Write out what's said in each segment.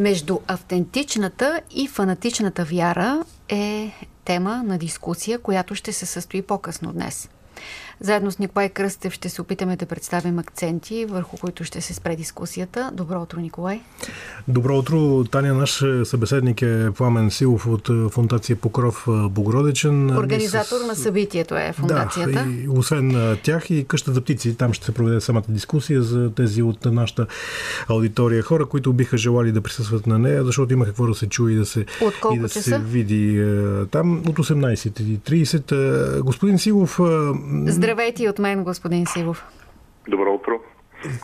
Между автентичната и фанатичната вяра е тема на дискусия, която ще се състои по-късно днес. Заедно с Николай Кръстев ще се опитаме да представим акценти, върху които ще се спре дискусията. Добро утро, Николай. Добро утро. Таня, наш събеседник е Пламен Силов от е, Фундация Покров е, Богородичен. Организатор с... на събитието е фундацията. Да, и освен е, тях и къща за птици, там ще се проведе самата дискусия за тези от нашата аудитория. Хора, които биха желали да присъстват на нея, защото има какво да се чуе и да се, и да часа? се види там от 18.30. Господин Силов, Здравейте и от мен, господин Сивов. Добро утро.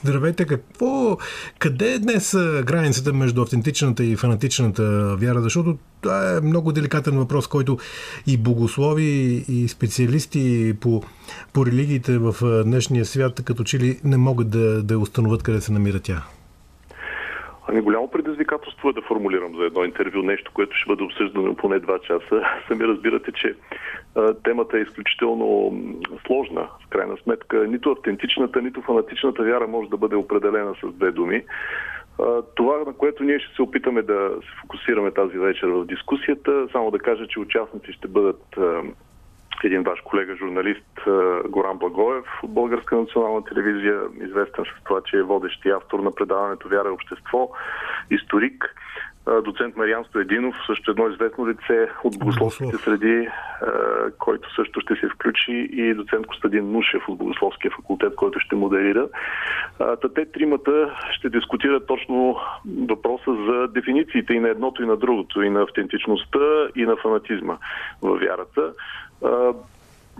Здравейте, какво, къде е днес границата между автентичната и фанатичната вяра? Защото това е много деликатен въпрос, който и богослови, и специалисти по, по религиите в днешния свят, като че ли не могат да, да установят къде се намира тя. Ами голямо предизвикателство е да формулирам за едно интервю нещо, което ще бъде обсъждано поне два часа. Сами разбирате, че а, темата е изключително сложна. В крайна сметка, нито автентичната, нито фанатичната вяра може да бъде определена с две думи. Това, на което ние ще се опитаме да се фокусираме тази вечер в дискусията, само да кажа, че участници ще бъдат един ваш колега, журналист Горан Благоев от Българска национална телевизия, известен с това, че е водещ и автор на предаването Вяра и общество, историк, доцент Мариан Стоединов, също едно известно лице от богословските среди, който също ще се включи и доцент Костадин Нушев от Богословския факултет, който ще модерира. Та те тримата ще дискутират точно въпроса за дефинициите и на едното и на другото, и на автентичността, и на фанатизма във вярата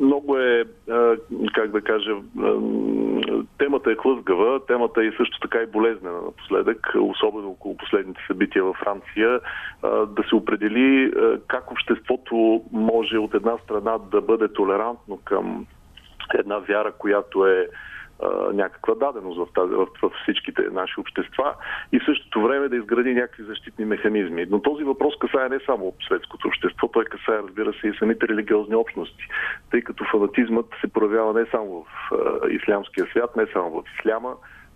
много е, как да кажа, темата е хлъзгава, темата е също така и болезнена напоследък, особено около последните събития във Франция, да се определи как обществото може от една страна да бъде толерантно към една вяра, която е някаква даденост в, тази, в, в всичките наши общества и в същото време да изгради някакви защитни механизми. Но този въпрос касае не само светското общество, той касае, разбира се, и самите религиозни общности, тъй като фанатизмът се проявява не само в а, ислямския свят, не само в исляма,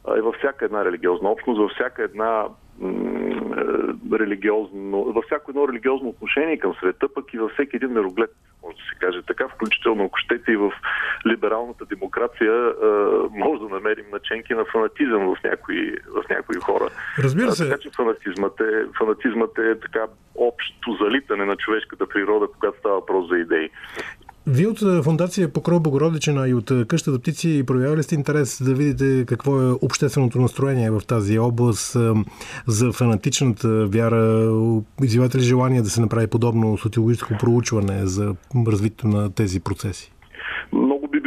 а и във всяка една религиозна общност, във всяка една религиозно, във всяко едно религиозно отношение към света, пък и във всеки един мироглед, може да се каже така, включително ако щете и в либералната демокрация може да намерим наченки на фанатизъм в някои, в някои хора. Разбира се. Така че фанатизмът е, фанатизмът е така общо залитане на човешката природа, когато става въпрос за идеи. Вие от фундация Покров Богородичина и от къщата птици проявявали сте интерес да видите какво е общественото настроение в тази област за фанатичната вяра? Изявате ли желание да се направи подобно социологическо проучване за развитието на тези процеси?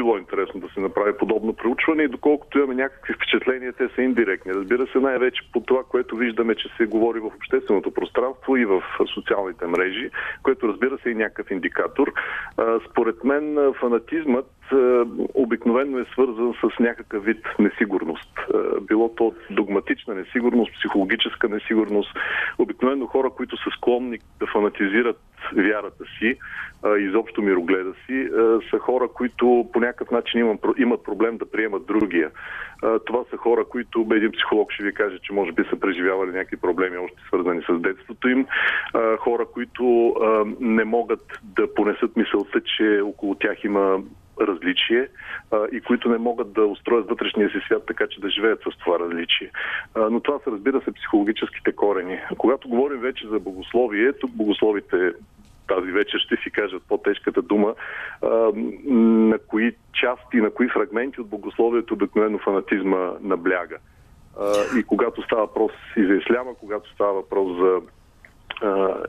Било интересно да се направи подобно проучване и доколкото имаме някакви впечатления, те са индиректни. Разбира се, най-вече по това, което виждаме, че се говори в общественото пространство и в социалните мрежи, което разбира се е някакъв индикатор. Според мен фанатизмът обикновено е свързан с някакъв вид несигурност. Било то догматична несигурност, психологическа несигурност. Обикновено хора, които са склонни да фанатизират вярата си, изобщо мирогледа си, са хора, които по някакъв начин имат проблем да приемат другия. Това са хора, които един психолог ще ви каже, че може би са преживявали някакви проблеми, още свързани с детството им. Хора, които не могат да понесат мисълта, че около тях има различие а, и които не могат да устроят вътрешния си свят така, че да живеят с това различие. А, но това са, разбира се, психологическите корени. Когато говорим вече за богословие, тук богословите тази вечер ще си кажат по-тежката дума, на кои части, на кои фрагменти от богословието обикновено фанатизма набляга. И когато става въпрос и за исляма, когато става въпрос за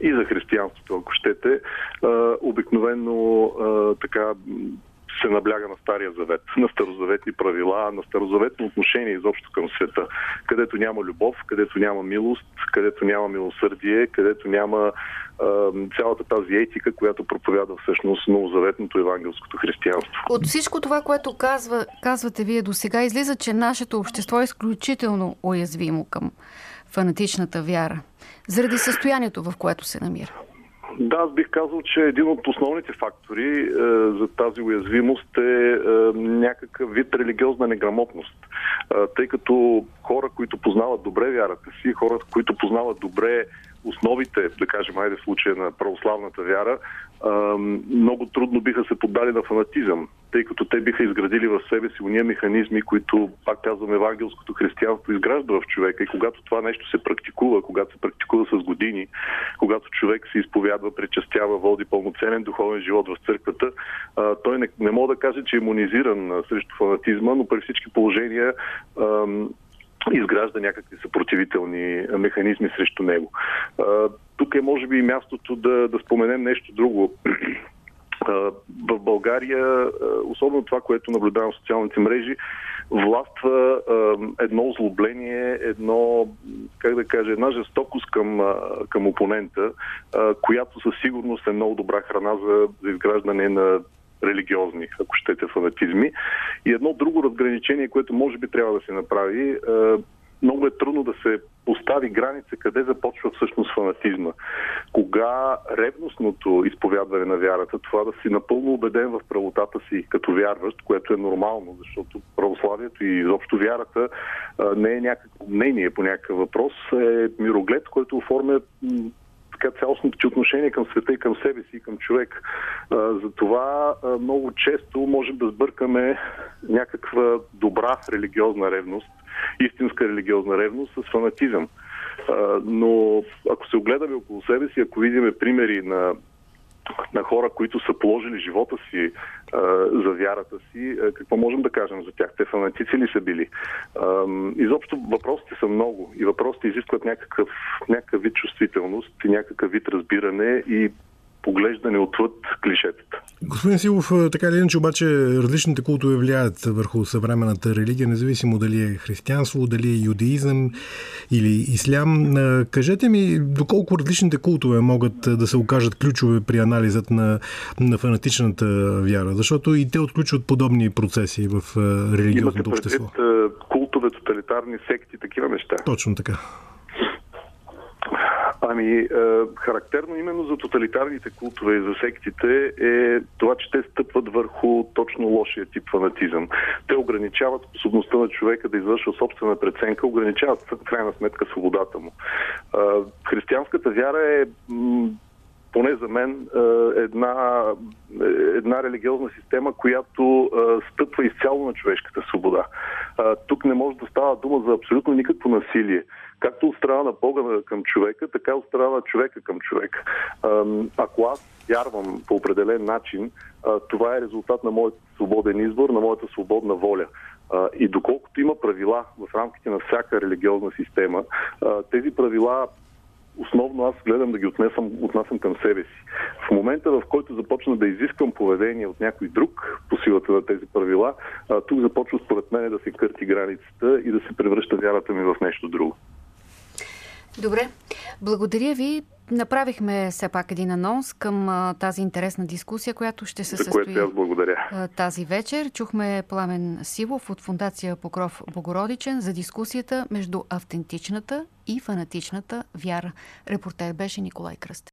и за християнството, ако щете, обикновено така се набляга на Стария завет, на старозаветни правила, на старозаветно отношение изобщо към света, където няма любов, където няма милост, където няма милосърдие, където няма цялата тази етика, която проповядва всъщност новозаветното евангелското християнство. От всичко това, което казва, казвате вие до сега, излиза, че нашето общество е изключително уязвимо към фанатичната вяра, заради състоянието, в което се намира. Да, аз бих казал, че един от основните фактори е, за тази уязвимост е, е някакъв вид религиозна неграмотност. Е, тъй като хора, които познават добре вярата си, хора, които познават добре основите, да кажем, айде в случая на православната вяра, много трудно биха се поддали на фанатизъм, тъй като те биха изградили в себе си уния механизми, които, пак казвам, евангелското християнство изгражда в човека. И когато това нещо се практикува, когато се практикува с години, когато човек се изповядва, причастява, води пълноценен духовен живот в църквата, той не, не мога да каже, че е иммунизиран срещу фанатизма, но при всички положения изгражда някакви съпротивителни механизми срещу него. Тук е може би и мястото да, да споменем нещо друго. В България, особено това, което наблюдавам в социалните мрежи, властва едно озлобление, едно, как да кажа, една жестокост към, към опонента, която със сигурност е много добра храна за, за изграждане на религиозни, ако щете, фанатизми. И едно друго разграничение, което може би трябва да се направи, много е трудно да се постави граница къде започва всъщност фанатизма. Кога ревностното изповядване на вярата, това да си напълно убеден в правотата си като вярващ, което е нормално, защото православието и изобщо вярата не е някакво мнение по някакъв въпрос, е мироглед, който оформя така цялостното ти отношение към света и към себе си и към човек. Затова много често можем да сбъркаме някаква добра религиозна ревност, истинска религиозна ревност с фанатизъм. Но ако се огледаме около себе си, ако видим примери на на хора, които са положили живота си а, за вярата си, а, какво можем да кажем за тях? Те фанатици ли са били? А, изобщо въпросите са много и въпросите изискват някакъв, някакъв вид чувствителност и някакъв вид разбиране и поглеждане отвъд клишетата. Господин Силов, така или иначе обаче различните култове влияят върху съвременната религия, независимо дали е християнство, дали е юдеизъм или ислям. Кажете ми, доколко различните култове могат да се окажат ключове при анализът на, на фанатичната вяра, защото и те отключват подобни процеси в религиозното общество. култове, тоталитарни секти, такива неща. Точно така. Ами, е, характерно именно за тоталитарните култове и за сектите е това, че те стъпват върху точно лошия тип фанатизъм. Те ограничават способността на човека да извършва собствена преценка, ограничават в крайна сметка свободата му. Е, християнската вяра е поне за мен, е, една, една религиозна система, която е, стъпва изцяло на човешката свобода. Е, тук не може да става дума за абсолютно никакво насилие. Както от страна на Бога към човека, така от страна на човека към човека. Ако аз вярвам по определен начин, това е резултат на моят свободен избор, на моята свободна воля. И доколкото има правила в рамките на всяка религиозна система, тези правила основно аз гледам да ги отнесам, отнасям към себе си. В момента, в който започна да изисквам поведение от някой друг по силата на тези правила, тук започва според мен да се кърти границата и да се превръща вярата ми в нещо друго. Добре. Благодаря ви. Направихме все пак един анонс към а, тази интересна дискусия, която ще се състои аз благодаря. А, тази вечер. Чухме Пламен Сивов от Фундация Покров Богородичен за дискусията между автентичната и фанатичната вяра. Репортер беше Николай Кръст.